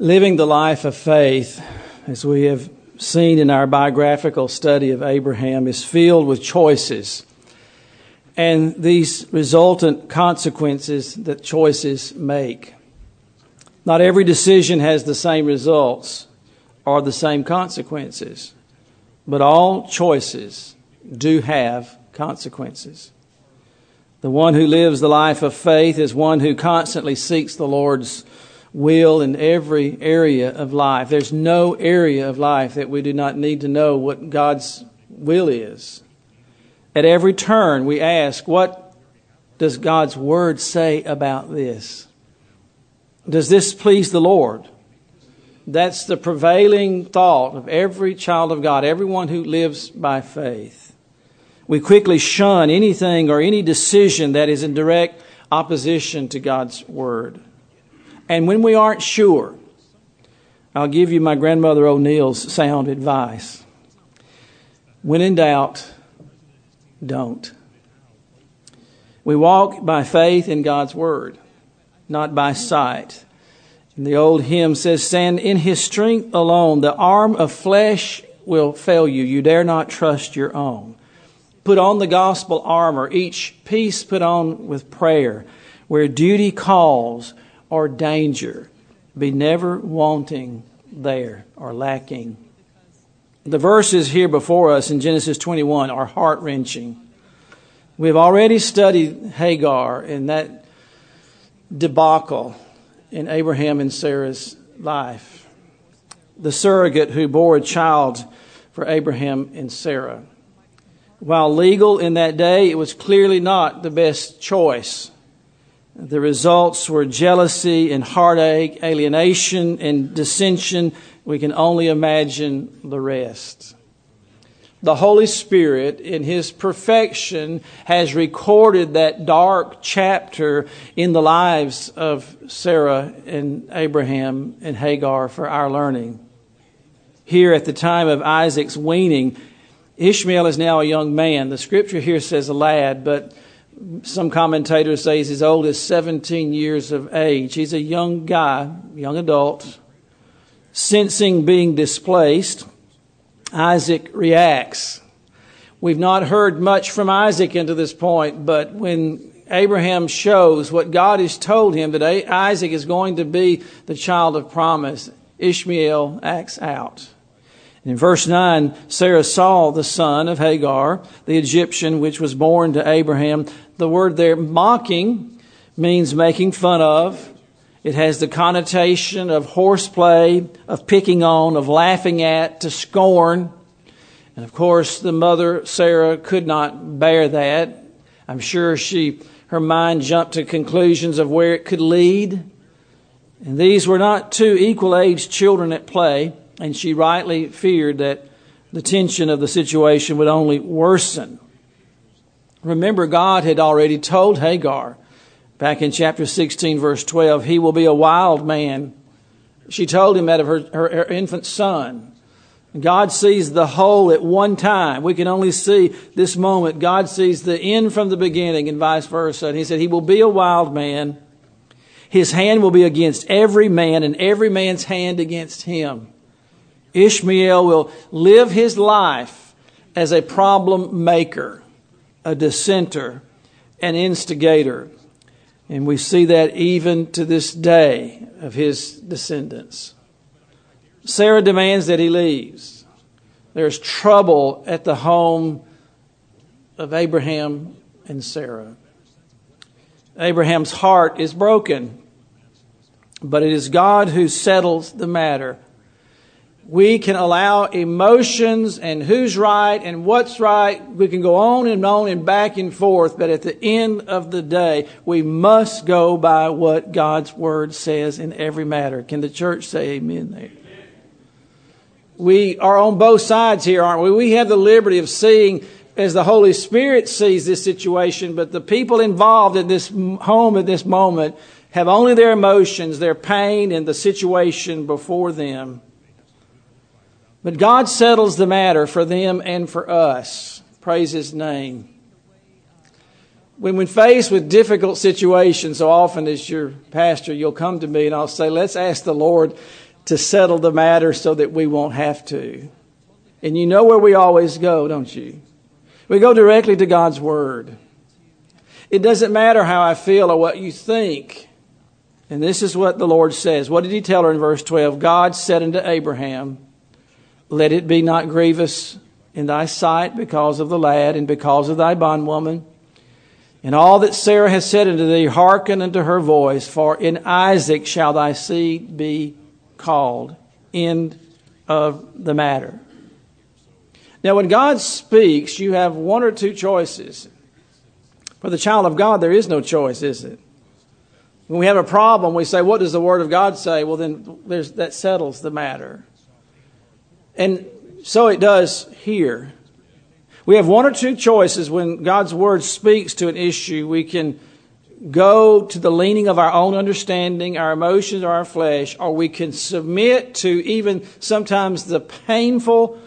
Living the life of faith, as we have seen in our biographical study of Abraham, is filled with choices and these resultant consequences that choices make. Not every decision has the same results or the same consequences, but all choices do have consequences. The one who lives the life of faith is one who constantly seeks the Lord's will in every area of life. There's no area of life that we do not need to know what God's will is. At every turn, we ask, what does God's word say about this? Does this please the Lord? That's the prevailing thought of every child of God, everyone who lives by faith. We quickly shun anything or any decision that is in direct opposition to God's word. And when we aren't sure, I'll give you my grandmother O'Neill's sound advice. When in doubt, don't. We walk by faith in God's word, not by sight. And the old hymn says, Stand in his strength alone. The arm of flesh will fail you. You dare not trust your own. Put on the gospel armor, each piece put on with prayer. Where duty calls or danger, be never wanting there or lacking the verses here before us in Genesis 21 are heart wrenching. We've already studied Hagar and that debacle in Abraham and Sarah's life. The surrogate who bore a child for Abraham and Sarah. While legal in that day, it was clearly not the best choice. The results were jealousy and heartache, alienation and dissension. We can only imagine the rest. The Holy Spirit, in His perfection, has recorded that dark chapter in the lives of Sarah and Abraham and Hagar for our learning. Here at the time of Isaac's weaning, Ishmael is now a young man. The scripture here says a lad, but some commentators say he's as old as 17 years of age. He's a young guy, young adult. Sensing being displaced, Isaac reacts. We've not heard much from Isaac into this point, but when Abraham shows what God has told him that Isaac is going to be the child of promise, Ishmael acts out. In verse 9, Sarah saw the son of Hagar, the Egyptian, which was born to Abraham. The word there, mocking, means making fun of. It has the connotation of horseplay, of picking on, of laughing at, to scorn. And of course, the mother, Sarah, could not bear that. I'm sure she, her mind jumped to conclusions of where it could lead. And these were not two equal aged children at play and she rightly feared that the tension of the situation would only worsen. Remember, God had already told Hagar back in chapter 16, verse 12, he will be a wild man. She told him that of her, her, her infant son. God sees the whole at one time. We can only see this moment. God sees the end from the beginning and vice versa. And he said, He will be a wild man. His hand will be against every man and every man's hand against him. Ishmael will live his life as a problem maker, a dissenter, an instigator. And we see that even to this day of his descendants. Sarah demands that he leaves. There's trouble at the home of Abraham and Sarah. Abraham's heart is broken, but it is God who settles the matter we can allow emotions and who's right and what's right. We can go on and on and back and forth, but at the end of the day, we must go by what God's Word says in every matter. Can the church say amen there? We are on both sides here, aren't we? We have the liberty of seeing as the Holy Spirit sees this situation, but the people involved in this home at this moment have only their emotions, their pain, and the situation before them. But God settles the matter for them and for us. Praise His name. When, when faced with difficult situations, so often as your pastor, you'll come to me and I'll say, let's ask the Lord to settle the matter so that we won't have to. And you know where we always go, don't you? We go directly to God's Word. It doesn't matter how I feel or what you think. And this is what the Lord says. What did He tell her in verse 12? God said unto Abraham, Let it be not grievous in thy sight because of the lad and because of thy bondwoman. And all that Sarah has said unto thee, hearken unto her voice, for in Isaac shall thy seed be called. End of the matter. Now, when God speaks, you have one or two choices. For the child of God, there is no choice, is it? When we have a problem, we say, What does the Word of God say? Well, then that settles the matter. And so it does here. We have one or two choices when God's Word speaks to an issue. We can go to the leaning of our own understanding, our emotions, or our flesh, or we can submit to even sometimes the painful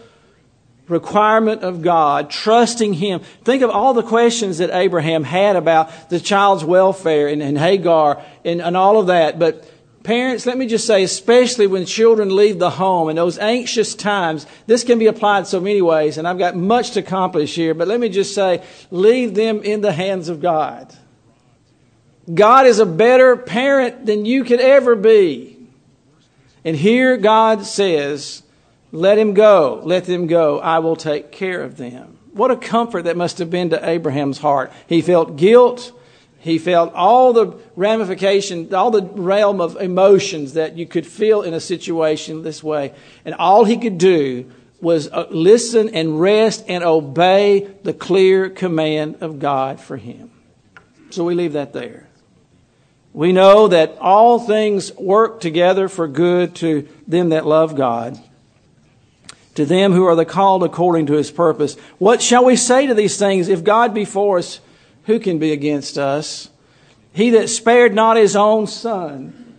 requirement of God, trusting Him. Think of all the questions that Abraham had about the child's welfare and, and Hagar and, and all of that. But Parents, let me just say, especially when children leave the home in those anxious times, this can be applied so many ways, and I've got much to accomplish here, but let me just say, leave them in the hands of God. God is a better parent than you could ever be. And here God says, let him go, let them go, I will take care of them. What a comfort that must have been to Abraham's heart. He felt guilt. He felt all the ramifications, all the realm of emotions that you could feel in a situation this way. And all he could do was uh, listen and rest and obey the clear command of God for him. So we leave that there. We know that all things work together for good to them that love God, to them who are the called according to his purpose. What shall we say to these things? If God be for us, who can be against us? He that spared not his own son,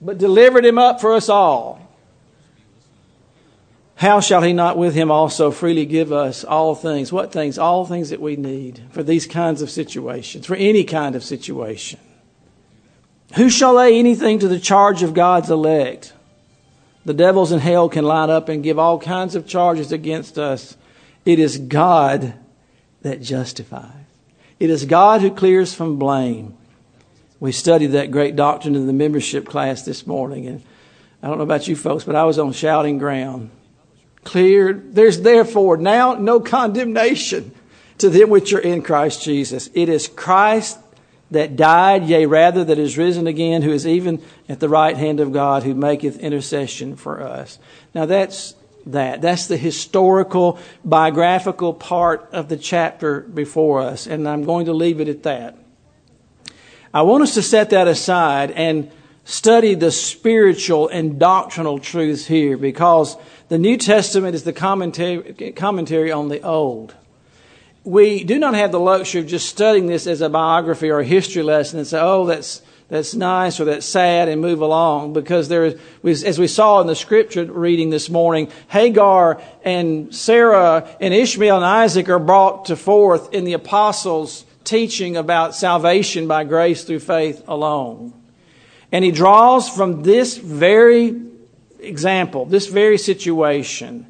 but delivered him up for us all. How shall he not with him also freely give us all things? What things? All things that we need for these kinds of situations, for any kind of situation. Who shall lay anything to the charge of God's elect? The devils in hell can line up and give all kinds of charges against us. It is God that justifies. It is God who clears from blame. We studied that great doctrine in the membership class this morning, and I don't know about you folks, but I was on shouting ground. Cleared. There's therefore now no condemnation to them which are in Christ Jesus. It is Christ that died, yea, rather that is risen again, who is even at the right hand of God, who maketh intercession for us. Now that's that. That's the historical, biographical part of the chapter before us, and I'm going to leave it at that. I want us to set that aside and study the spiritual and doctrinal truths here because the New Testament is the commentary, commentary on the Old. We do not have the luxury of just studying this as a biography or a history lesson and say, oh, that's that's nice or that's sad and move along because there is, as we saw in the scripture reading this morning, Hagar and Sarah and Ishmael and Isaac are brought to forth in the apostles' teaching about salvation by grace through faith alone. And he draws from this very example, this very situation.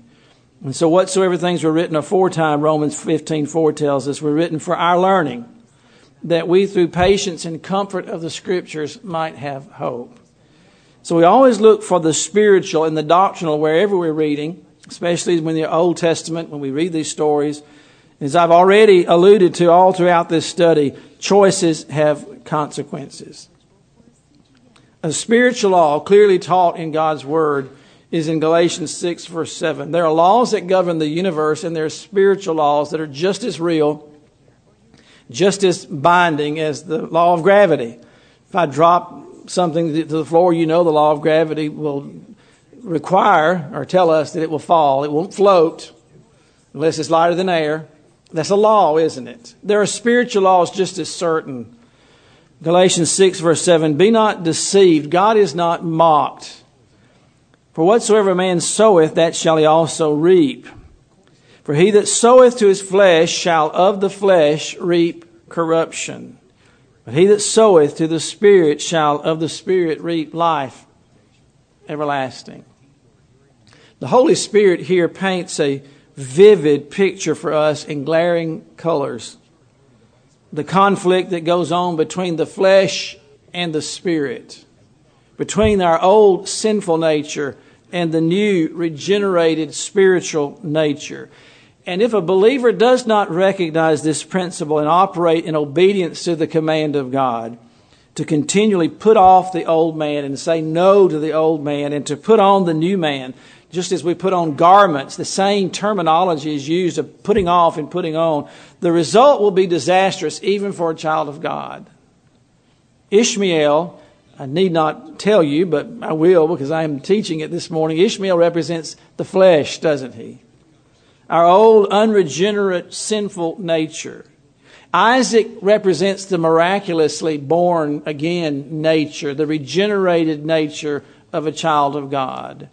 And so whatsoever things were written aforetime, Romans 15, 4 tells us, were written for our learning that we, through patience and comfort of the Scriptures, might have hope. So we always look for the spiritual and the doctrinal wherever we're reading, especially when the Old Testament, when we read these stories. As I've already alluded to all throughout this study, choices have consequences. A spiritual law clearly taught in God's Word is in Galatians 6, verse 7. There are laws that govern the universe, and there are spiritual laws that are just as real just as binding as the law of gravity. If I drop something to the floor, you know the law of gravity will require or tell us that it will fall. It won't float unless it's lighter than air. That's a law, isn't it? There are spiritual laws just as certain. Galatians 6, verse 7 Be not deceived. God is not mocked. For whatsoever man soweth, that shall he also reap. For he that soweth to his flesh shall of the flesh reap corruption. But he that soweth to the Spirit shall of the Spirit reap life everlasting. The Holy Spirit here paints a vivid picture for us in glaring colors. The conflict that goes on between the flesh and the spirit, between our old sinful nature and the new regenerated spiritual nature. And if a believer does not recognize this principle and operate in obedience to the command of God, to continually put off the old man and say no to the old man and to put on the new man, just as we put on garments, the same terminology is used of putting off and putting on. The result will be disastrous even for a child of God. Ishmael, I need not tell you, but I will because I am teaching it this morning. Ishmael represents the flesh, doesn't he? Our old unregenerate sinful nature. Isaac represents the miraculously born again nature, the regenerated nature of a child of God.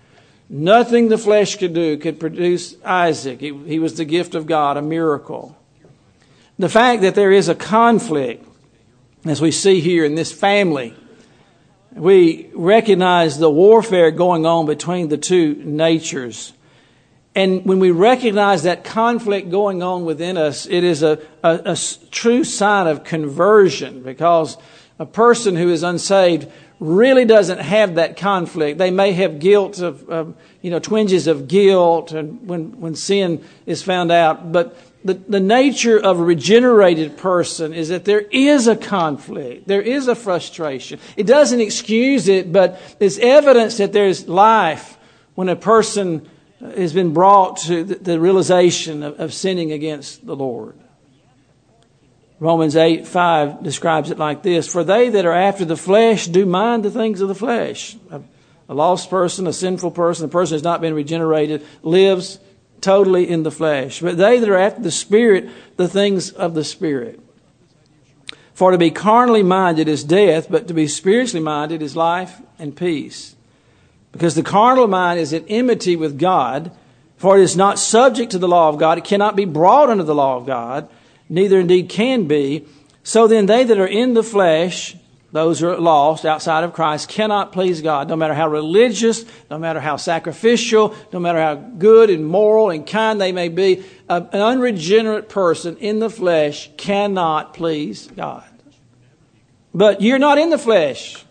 Nothing the flesh could do could produce Isaac. He, was the gift of God, a miracle. The fact that there is a conflict, as we see here in this family, we recognize the warfare going on between the two natures. And when we recognize that conflict going on within us, it is a, a, a, true sign of conversion because a person who is unsaved really doesn't have that conflict. They may have guilt of, of you know, twinges of guilt and when, when sin is found out. But the, the nature of a regenerated person is that there is a conflict. There is a frustration. It doesn't excuse it, but it's evidence that there's life when a person has been brought to the realization of, of sinning against the Lord. Romans 8 5 describes it like this For they that are after the flesh do mind the things of the flesh. A, a lost person, a sinful person, a person who has not been regenerated, lives totally in the flesh. But they that are after the Spirit, the things of the Spirit. For to be carnally minded is death, but to be spiritually minded is life and peace. Because the carnal mind is at enmity with God, for it is not subject to the law of God. It cannot be brought under the law of God, neither indeed can be. So then, they that are in the flesh, those who are lost outside of Christ, cannot please God. No matter how religious, no matter how sacrificial, no matter how good and moral and kind they may be, an unregenerate person in the flesh cannot please God. But you're not in the flesh.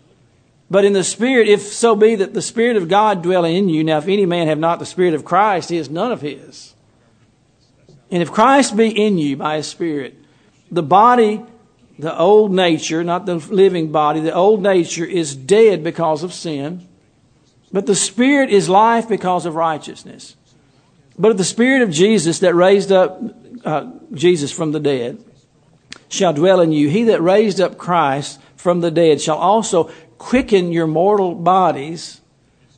But in the Spirit, if so be that the Spirit of God dwell in you, now if any man have not the Spirit of Christ, he is none of his. And if Christ be in you by his Spirit, the body, the old nature, not the living body, the old nature is dead because of sin. But the Spirit is life because of righteousness. But if the Spirit of Jesus that raised up uh, Jesus from the dead shall dwell in you. He that raised up Christ from the dead shall also quicken your mortal bodies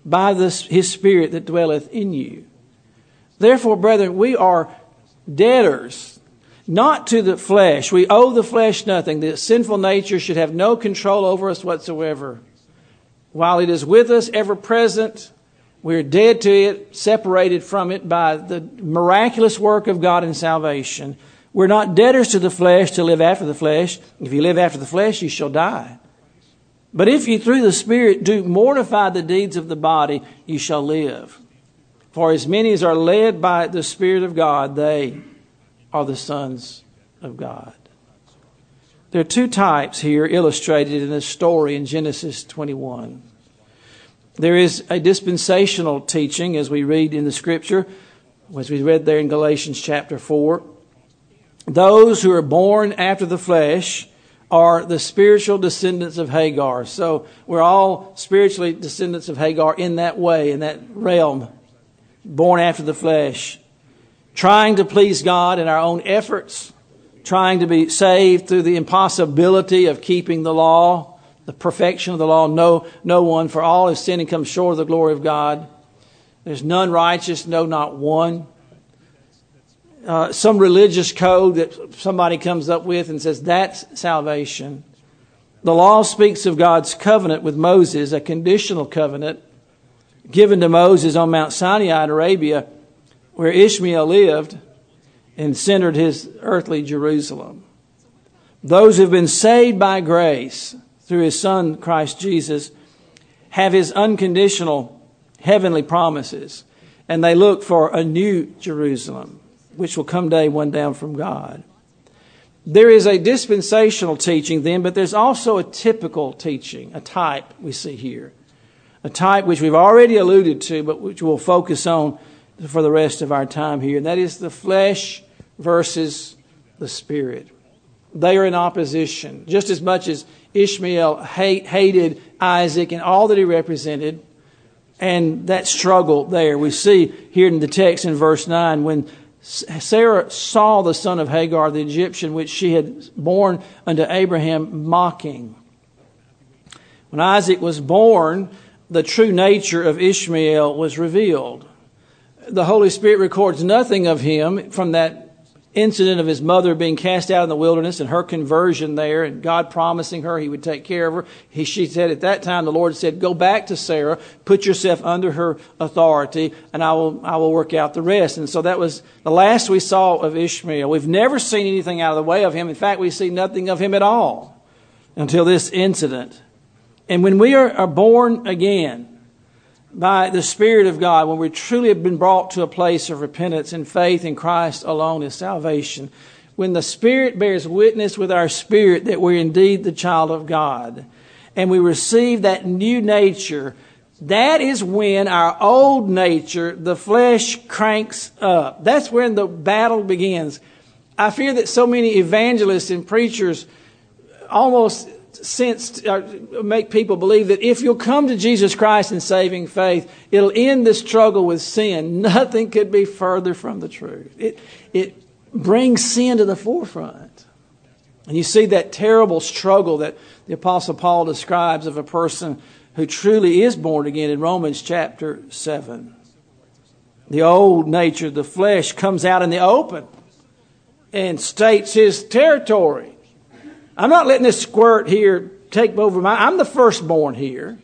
by this, his spirit that dwelleth in you. Therefore, brethren, we are debtors, not to the flesh. We owe the flesh nothing. The sinful nature should have no control over us whatsoever. While it is with us, ever present, we're dead to it, separated from it by the miraculous work of God in salvation. We're not debtors to the flesh to live after the flesh. If you live after the flesh, you shall die. But if you through the Spirit do mortify the deeds of the body, you shall live. For as many as are led by the Spirit of God, they are the sons of God. There are two types here illustrated in this story in Genesis 21. There is a dispensational teaching, as we read in the scripture, as we read there in Galatians chapter 4. Those who are born after the flesh are the spiritual descendants of Hagar. So we're all spiritually descendants of Hagar in that way, in that realm, born after the flesh, trying to please God in our own efforts, trying to be saved through the impossibility of keeping the law, the perfection of the law. No, no one, for all has sinned and come short of the glory of God. There's none righteous, no, not one uh, some religious code that somebody comes up with and says that's salvation. The law speaks of God's covenant with Moses, a conditional covenant given to Moses on Mount Sinai in Arabia, where Ishmael lived and centered his earthly Jerusalem. Those who've been saved by grace through his Son, Christ Jesus, have his unconditional heavenly promises, and they look for a new Jerusalem, which will come day one down from God. There is a dispensational teaching then, but there's also a typical teaching, a type we see here. A type which we've already alluded to, but which we'll focus on for the rest of our time here, and that is the flesh versus the spirit. They are in opposition, just as much as Ishmael hate, hated Isaac and all that he represented, and that struggle there. We see here in the text in verse 9 when Sarah saw the son of Hagar, the Egyptian, which she had born unto Abraham, mocking. When Isaac was born, the true nature of Ishmael was revealed. The Holy Spirit records nothing of him from that incident of his mother being cast out in the wilderness and her conversion there and God promising her he would take care of her. He, she said at that time, the Lord said, go back to Sarah, put yourself under her authority and I will, I will work out the rest. And so that was the last we saw of Ishmael. We've never seen anything out of the way of him. In fact, we see nothing of him at all until this incident. And when we are, are born again, by the Spirit of God, when we truly have been brought to a place of repentance and faith in Christ alone is salvation, when the Spirit bears witness with our spirit that we're indeed the child of God, and we receive that new nature, that is when our old nature, the flesh, cranks up. That's when the battle begins. I fear that so many evangelists and preachers almost sense uh, make people believe that if you'll come to Jesus Christ in saving faith, it'll end the struggle with sin. Nothing could be further from the truth. It, it brings sin to the forefront. And you see that terrible struggle that the Apostle Paul describes of a person who truly is born again in Romans chapter 7. The old nature, the flesh, comes out in the open and states his territory. I'm not letting this squirt here take over my. I'm the firstborn here.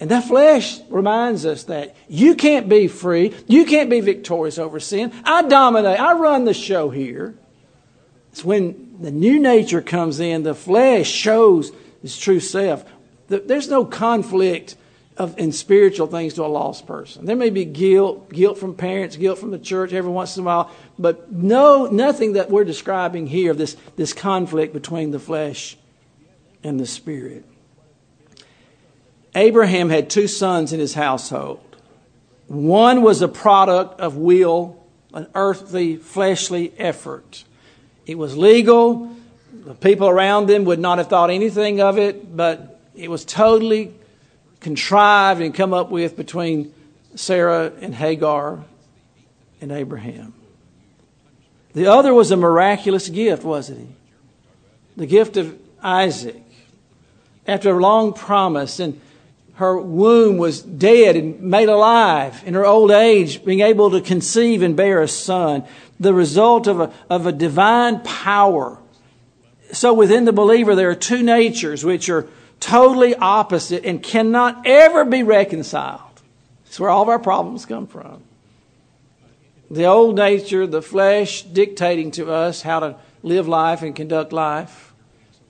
And that flesh reminds us that you can't be free. You can't be victorious over sin. I dominate. I run the show here. It's when the new nature comes in, the flesh shows its true self. There's no conflict of, in spiritual things to a lost person. There may be guilt, guilt from parents, guilt from the church every once in a while, but no, nothing that we're describing here, of this, this conflict between the flesh and the spirit. Abraham had two sons in his household. One was a product of will, an earthly, fleshly effort. It was legal. The people around them would not have thought anything of it, but it was totally contrived and come up with between Sarah and Hagar and Abraham. The other was a miraculous gift, wasn't he? The gift of Isaac. After a long promise, and her womb was dead and made alive in her old age, being able to conceive and bear a son, the result of a, of a divine power. So within the believer, there are two natures which are totally opposite and cannot ever be reconciled. It's where all of our problems come from. The old nature, the flesh dictating to us how to live life and conduct life.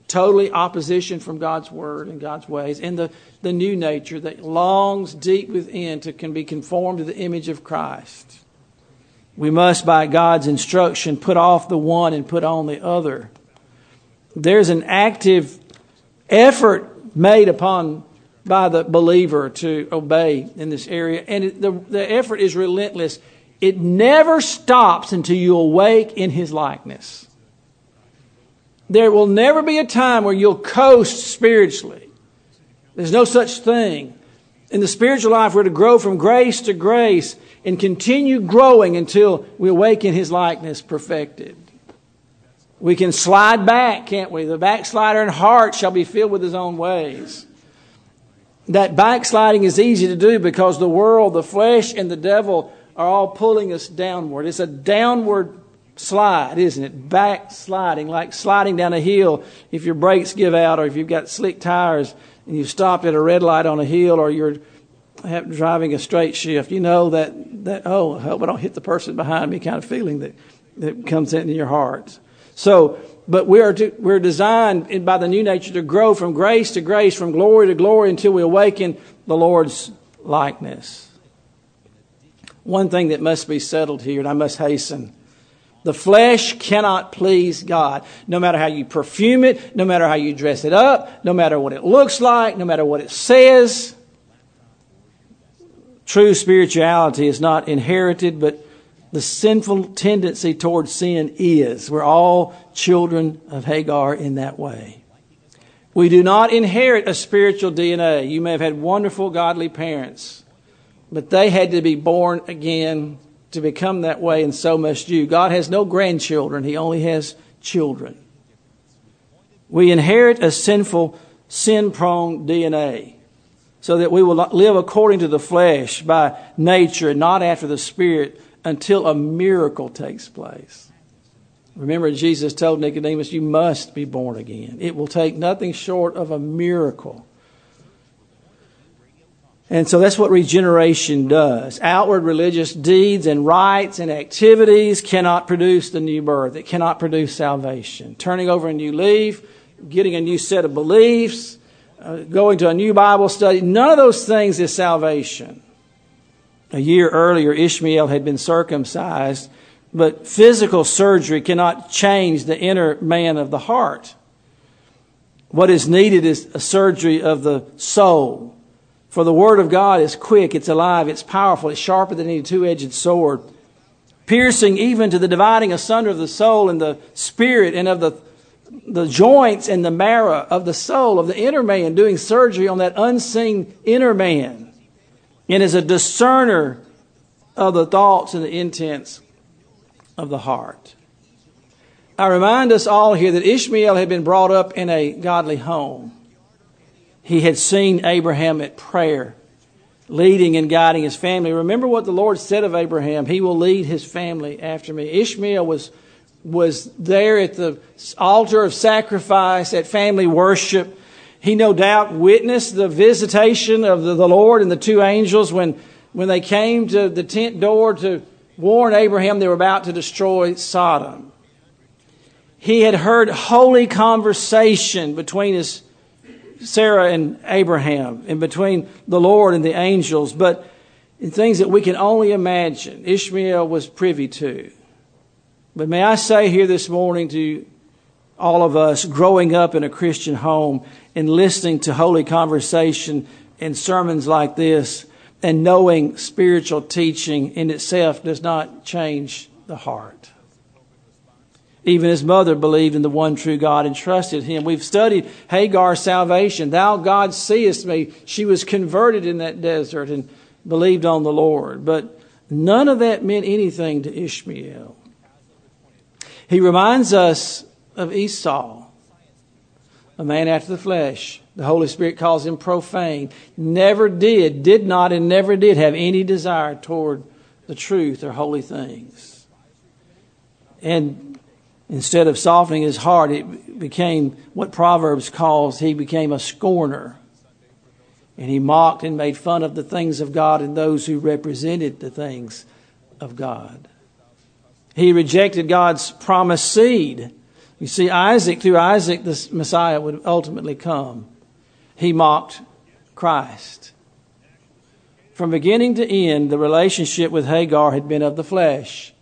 Totally opposition from God's word and God's ways. And the, the new nature that longs deep within to can be conformed to the image of Christ. We must, by God's instruction, put off the one and put on the other. There's an active effort made upon by the believer to obey in this area. And it, the, the effort is relentless. It never stops until you awake in his likeness. There will never be a time where you'll coast spiritually. There's no such thing. In the spiritual life, we're to grow from grace to grace and continue growing until we awaken his likeness perfected. We can slide back, can't we? The backslider in heart shall be filled with his own ways. That backsliding is easy to do because the world, the flesh, and the devil are all pulling us downward. It's a downward slide, isn't it? Backsliding, like sliding down a hill if your brakes give out or if you've got slick tires and you've stopped at a red light on a hill or you're driving a straight shift. You know that, that oh, I hope I don't hit the person behind me kind of feeling that, that comes in your heart. So, but we are to, we're designed by the new nature to grow from grace to grace, from glory to glory until we awaken the Lord's likeness. One thing that must be settled here, and I must hasten. The flesh cannot please God. No matter how you perfume it, no matter how you dress it up, no matter what it looks like, no matter what it says. True spirituality is not inherited, but the sinful tendency towards sin is. We're all children of Hagar in that way. We do not inherit a spiritual DNA. You may have had wonderful, godly parents, but they had to be born again to become that way, and so must you. God has no grandchildren, He only has children. We inherit a sinful, sin prone DNA so that we will live according to the flesh by nature and not after the Spirit until a miracle takes place. Remember, Jesus told Nicodemus, You must be born again. It will take nothing short of a miracle. And so that's what regeneration does. Outward religious deeds and rites and activities cannot produce the new birth. It cannot produce salvation. Turning over a new leaf, getting a new set of beliefs, uh, going to a new Bible study, none of those things is salvation. A year earlier, Ishmael had been circumcised but physical surgery cannot change the inner man of the heart. What is needed is a surgery of the soul. For the Word of God is quick, it's alive, it's powerful, it's sharper than any two edged sword, piercing even to the dividing asunder of the soul and the spirit and of the, the joints and the marrow of the soul, of the inner man, doing surgery on that unseen inner man, and is a discerner of the thoughts and the intents of the heart. I remind us all here that Ishmael had been brought up in a godly home. He had seen Abraham at prayer, leading and guiding his family. Remember what the Lord said of Abraham He will lead his family after me. Ishmael was, was there at the altar of sacrifice, at family worship. He no doubt witnessed the visitation of the, Lord and the two angels when, when they came to the tent door to warn Abraham they were about to destroy Sodom. He had heard holy conversation between his Sarah and Abraham and between the Lord and the angels, but in things that we can only imagine, Ishmael was privy to. But may I say here this morning to all of us growing up in a Christian home and listening to holy conversation and sermons like this, and knowing spiritual teaching in itself does not change the heart. Even his mother believed in the one true God and trusted him. We've studied Hagar's salvation. Thou, God, seest me. She was converted in that desert and believed on the Lord. But none of that meant anything to Ishmael. He reminds us of Esau, a man after the flesh. The Holy Spirit calls him profane. Never did, did not, and never did have any desire toward the truth or holy things. And instead of softening his heart, it became what Proverbs calls he became a scorner. And he mocked and made fun of the things of God and those who represented the things of God. He rejected God's promised seed. You see, Isaac, through Isaac, the Messiah would ultimately come he mocked Christ. From beginning to end, the relationship with Hagar had been of the flesh,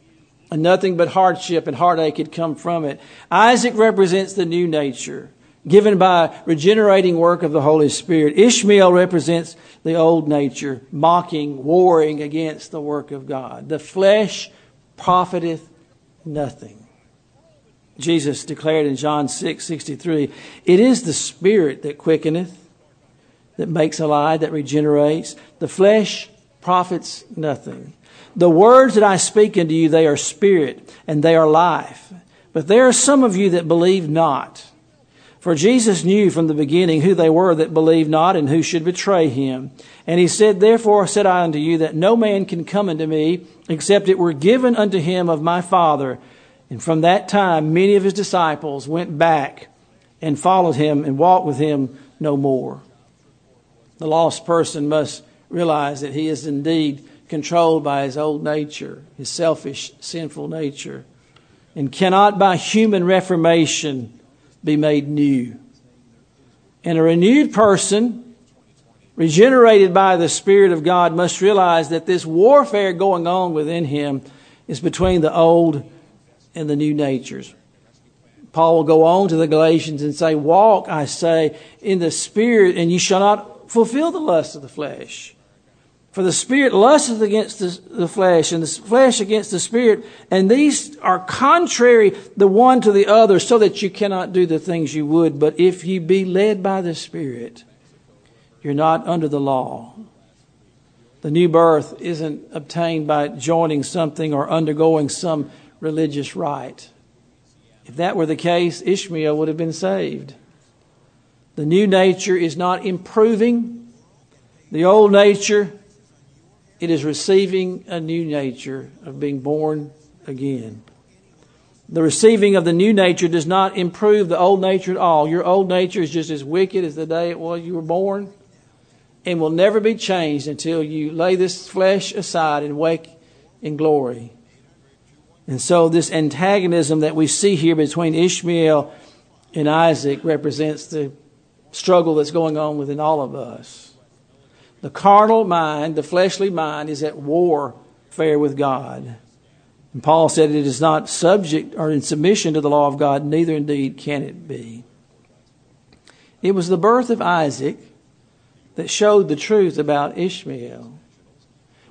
and nothing but hardship and heartache had come from it. Isaac represents the new nature given by regenerating work of the Holy Spirit. Ishmael represents the old nature, mocking, warring against the work of God. The flesh profiteth nothing. Jesus declared in John 6 63, It is the Spirit that quickeneth, that makes alive, that regenerates. The flesh profits nothing. The words that I speak unto you, they are spirit and they are life. But there are some of you that believe not. For Jesus knew from the beginning who they were that believed not and who should betray him. And he said, Therefore said I unto you that no man can come unto me except it were given unto him of my Father. And from that time many of his disciples went back and followed him and walked with him no more. The lost person must realize that he is indeed controlled by his old nature, his selfish, sinful nature, and cannot by human reformation be made new. And a renewed person regenerated by the Spirit of God, must realize that this warfare going on within him is between the old and the new natures. Paul will go on to the Galatians and say, Walk, I say, in the Spirit, and you shall not fulfill the lust of the flesh. For the Spirit lusteth against the, the, flesh, and the flesh against the Spirit, and these are contrary the one to the other, so that you cannot do the things you would. But if you be led by the Spirit, you're not under the law. The new birth isn't obtained by joining something or undergoing some religious rite. If that were the case, Ishmael would have been saved. The new nature is not improving. The old nature it is receiving a new nature of being born again. The receiving of the new nature does not improve the old nature at all. Your old nature is just as wicked as the day it was you were born and will never be changed until you lay this flesh aside and wake in glory. And so, this antagonism that we see here between Ishmael and Isaac represents the struggle that's going on within all of us. The carnal mind, the fleshly mind, is at warfare with God. And Paul said it is not subject or in submission to the law of God, neither indeed can it be. It was the birth of Isaac that showed the truth about Ishmael.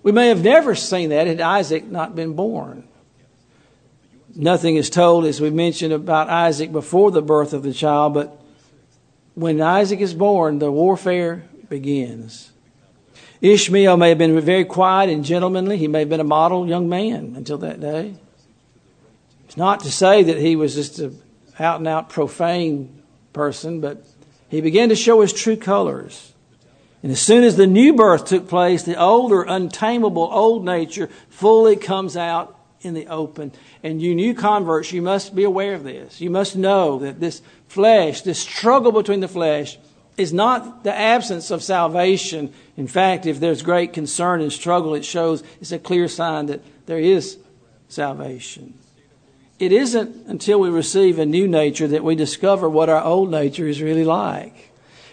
We may have never seen that had Isaac not been born. Nothing is told, as we mentioned, about Isaac before the birth of the child, but when Isaac is born, the warfare begins. Ishmael may have been very quiet and gentlemanly. He may have been a model young man until that day. It's not to say that he was just an out and out profane person, but he began to show his true colors. And as soon as the new birth took place, the older, untamable old nature fully comes out in the open. And you new converts, you must be aware of this. You must know that this flesh, this struggle between the flesh, is not the absence of salvation. In fact, if there's great concern and struggle, it shows it's a clear sign that there is salvation. It isn't until we receive a new nature that we discover what our old nature is really like.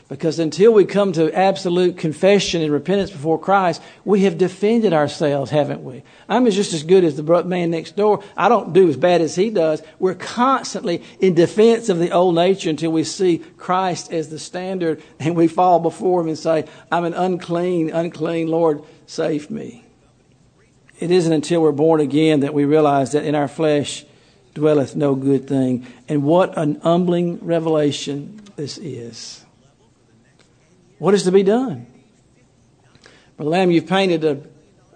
Because until we come to absolute confession and repentance before Christ, we have defended ourselves, haven't we? I'm just as good as the man next door. I don't do as bad as he does. We're constantly in defense of the old nature until we see Christ as the standard and we fall before him and say, I'm an unclean, unclean Lord, save me. It isn't until we're born again that we realize that in our flesh dwelleth no good thing. And what an humbling revelation this is. What is to be done? Brother Lamb, you've painted a,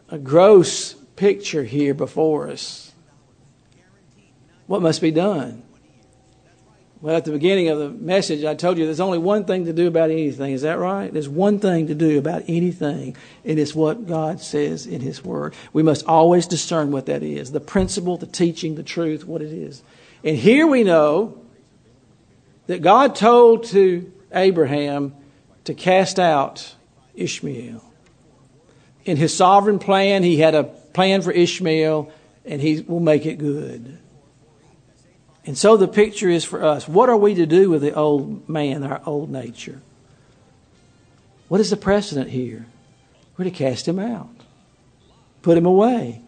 a gross picture here before us. What must be done? Well, at the beginning of the message, I told you there's only one thing to do about anything. Is that right? There's one thing to do about anything, and it's what God says in His Word. We must always discern what that is the principle, the teaching, the truth, what it is. And here we know that God told to Abraham to cast out Ishmael. In his sovereign plan, he had a plan for Ishmael, and he will make it good. And so the picture is for us what are we to do with the old man, our old nature? What is the precedent here? We're to cast him out, put him away.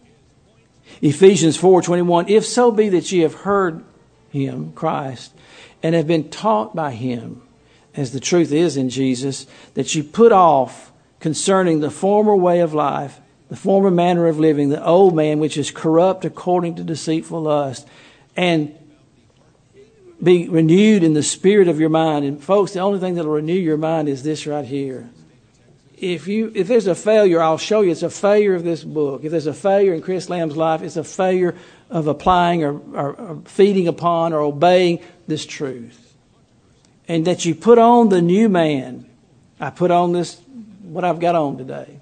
Ephesians 4:21 If so be that ye have heard him Christ and have been taught by him as the truth is in Jesus, that you put off concerning the former way of life, the former manner of living, the old man which is corrupt according to deceitful lust, and be renewed in the spirit of your mind. And folks, the only thing that'll renew your mind is this right here. If you if there's a failure, I'll show you it's a failure of this book. If there's a failure in Chris Lamb's life, it's a failure of applying or, or, or feeding upon or obeying this truth and that you put on the new man. I put on this, what I've got on today.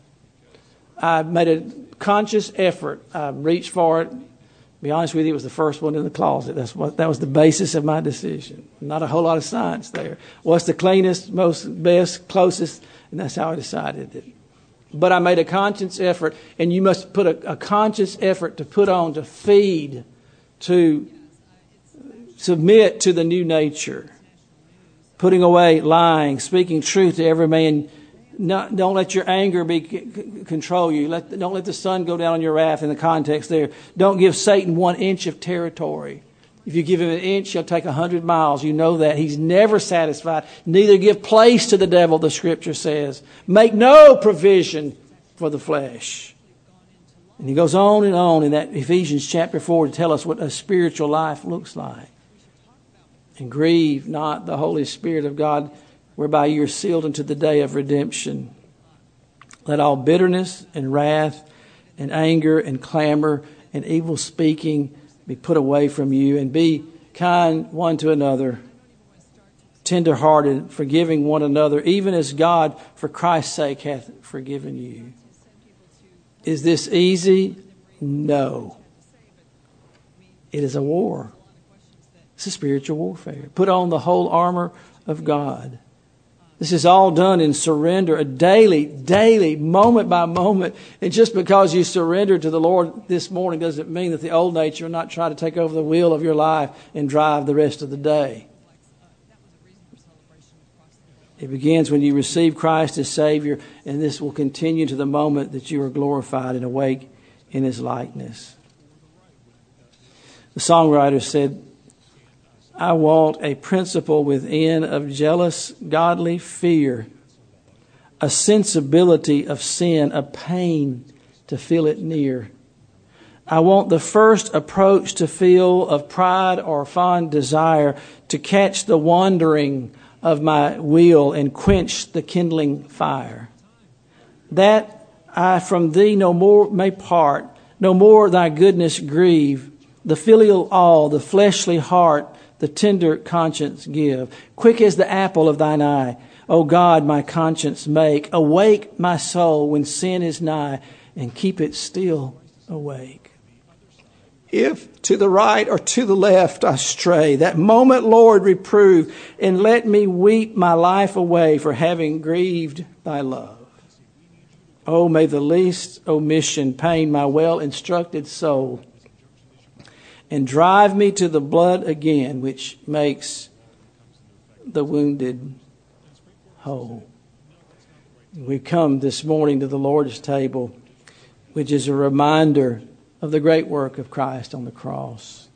I made a conscious effort. I reached for it. Be honest with you, it was the first one in the closet. That's what that was the basis of my decision. Not a whole lot of science there. What's the cleanest, most best, closest, and that's how I decided it. But I made a conscious effort, and you must put a, a conscious effort to put on, to feed, to submit to the new nature putting away lying, speaking truth to every man Not, don't let your anger be control you. Let, don't let the sun go down on your wrath. In the context there, don't give Satan one inch of territory. If you give him an inch, he'll take a hundred miles. You know that he's never satisfied. Neither give place to the devil. The Scripture says, make no provision for the flesh. And he goes on and on in that Ephesians chapter four to tell us what a spiritual life looks like. And grieve not the Holy Spirit of God whereby you are sealed unto the day of redemption. Let all bitterness and wrath and anger and clamor and evil speaking be put away from you and be kind one to another, tender hearted, forgiving one another, even as God, for Christ's sake, hath forgiven you. Is this easy? No. It is a war. It's a spiritual warfare. Put on the whole armor of God. This is all done in surrender, a daily, daily, moment by moment. And just because you surrender to the Lord this morning doesn't mean that the old nature will not try to take over the wheel of your life and drive the rest of the day. It begins when you receive Christ as Savior, and this will continue to the moment that you are glorified and awake in His likeness. The songwriter said, I want a principle within of jealous, godly fear, a sensibility of sin, a pain to feel it near. I want the first approach to feel of pride or fond desire to catch the wandering of my will and quench the kindling fire. That I from thee no more may part, no more thy goodness grieve, the filial awe, the fleshly heart, the tender conscience give. Quick as the apple of thine eye, O God, my conscience make. Awake my soul when sin is nigh, and keep it still awake. If to the right or to the left I stray, that moment, Lord, reprove, and let me weep my life away for having grieved thy love. Oh, may the least omission pain my well instructed soul and drive me to the blood again, which makes the wounded whole. We come this morning to the Lord's table, which is a reminder of the great work of Christ on the cross.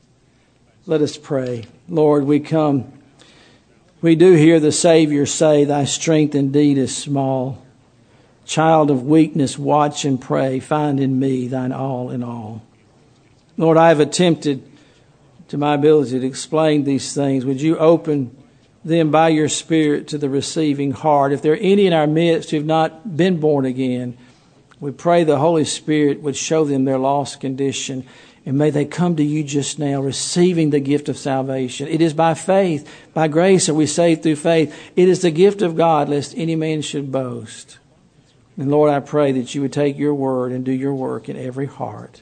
Let us pray. Lord, we come. We do hear the Savior say, Thy strength indeed is small. Child of weakness, watch and pray. Find in me thine all in all. Lord, I have attempted to my ability to explain these things. Would you open them by your Spirit to the receiving heart? If there are any in our midst who have not been born again, we pray the Holy Spirit would show them their lost condition. And may they come to you just now, receiving the gift of salvation. It is by faith, by grace are we saved through faith. It is the gift of God, lest any man should boast. And Lord, I pray that you would take your word and do your work in every heart.